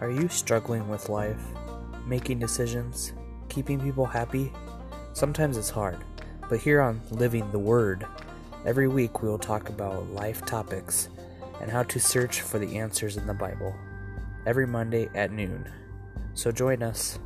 Are you struggling with life, making decisions, keeping people happy? Sometimes it's hard, but here on Living the Word, every week we will talk about life topics and how to search for the answers in the Bible. Every Monday at noon. So join us.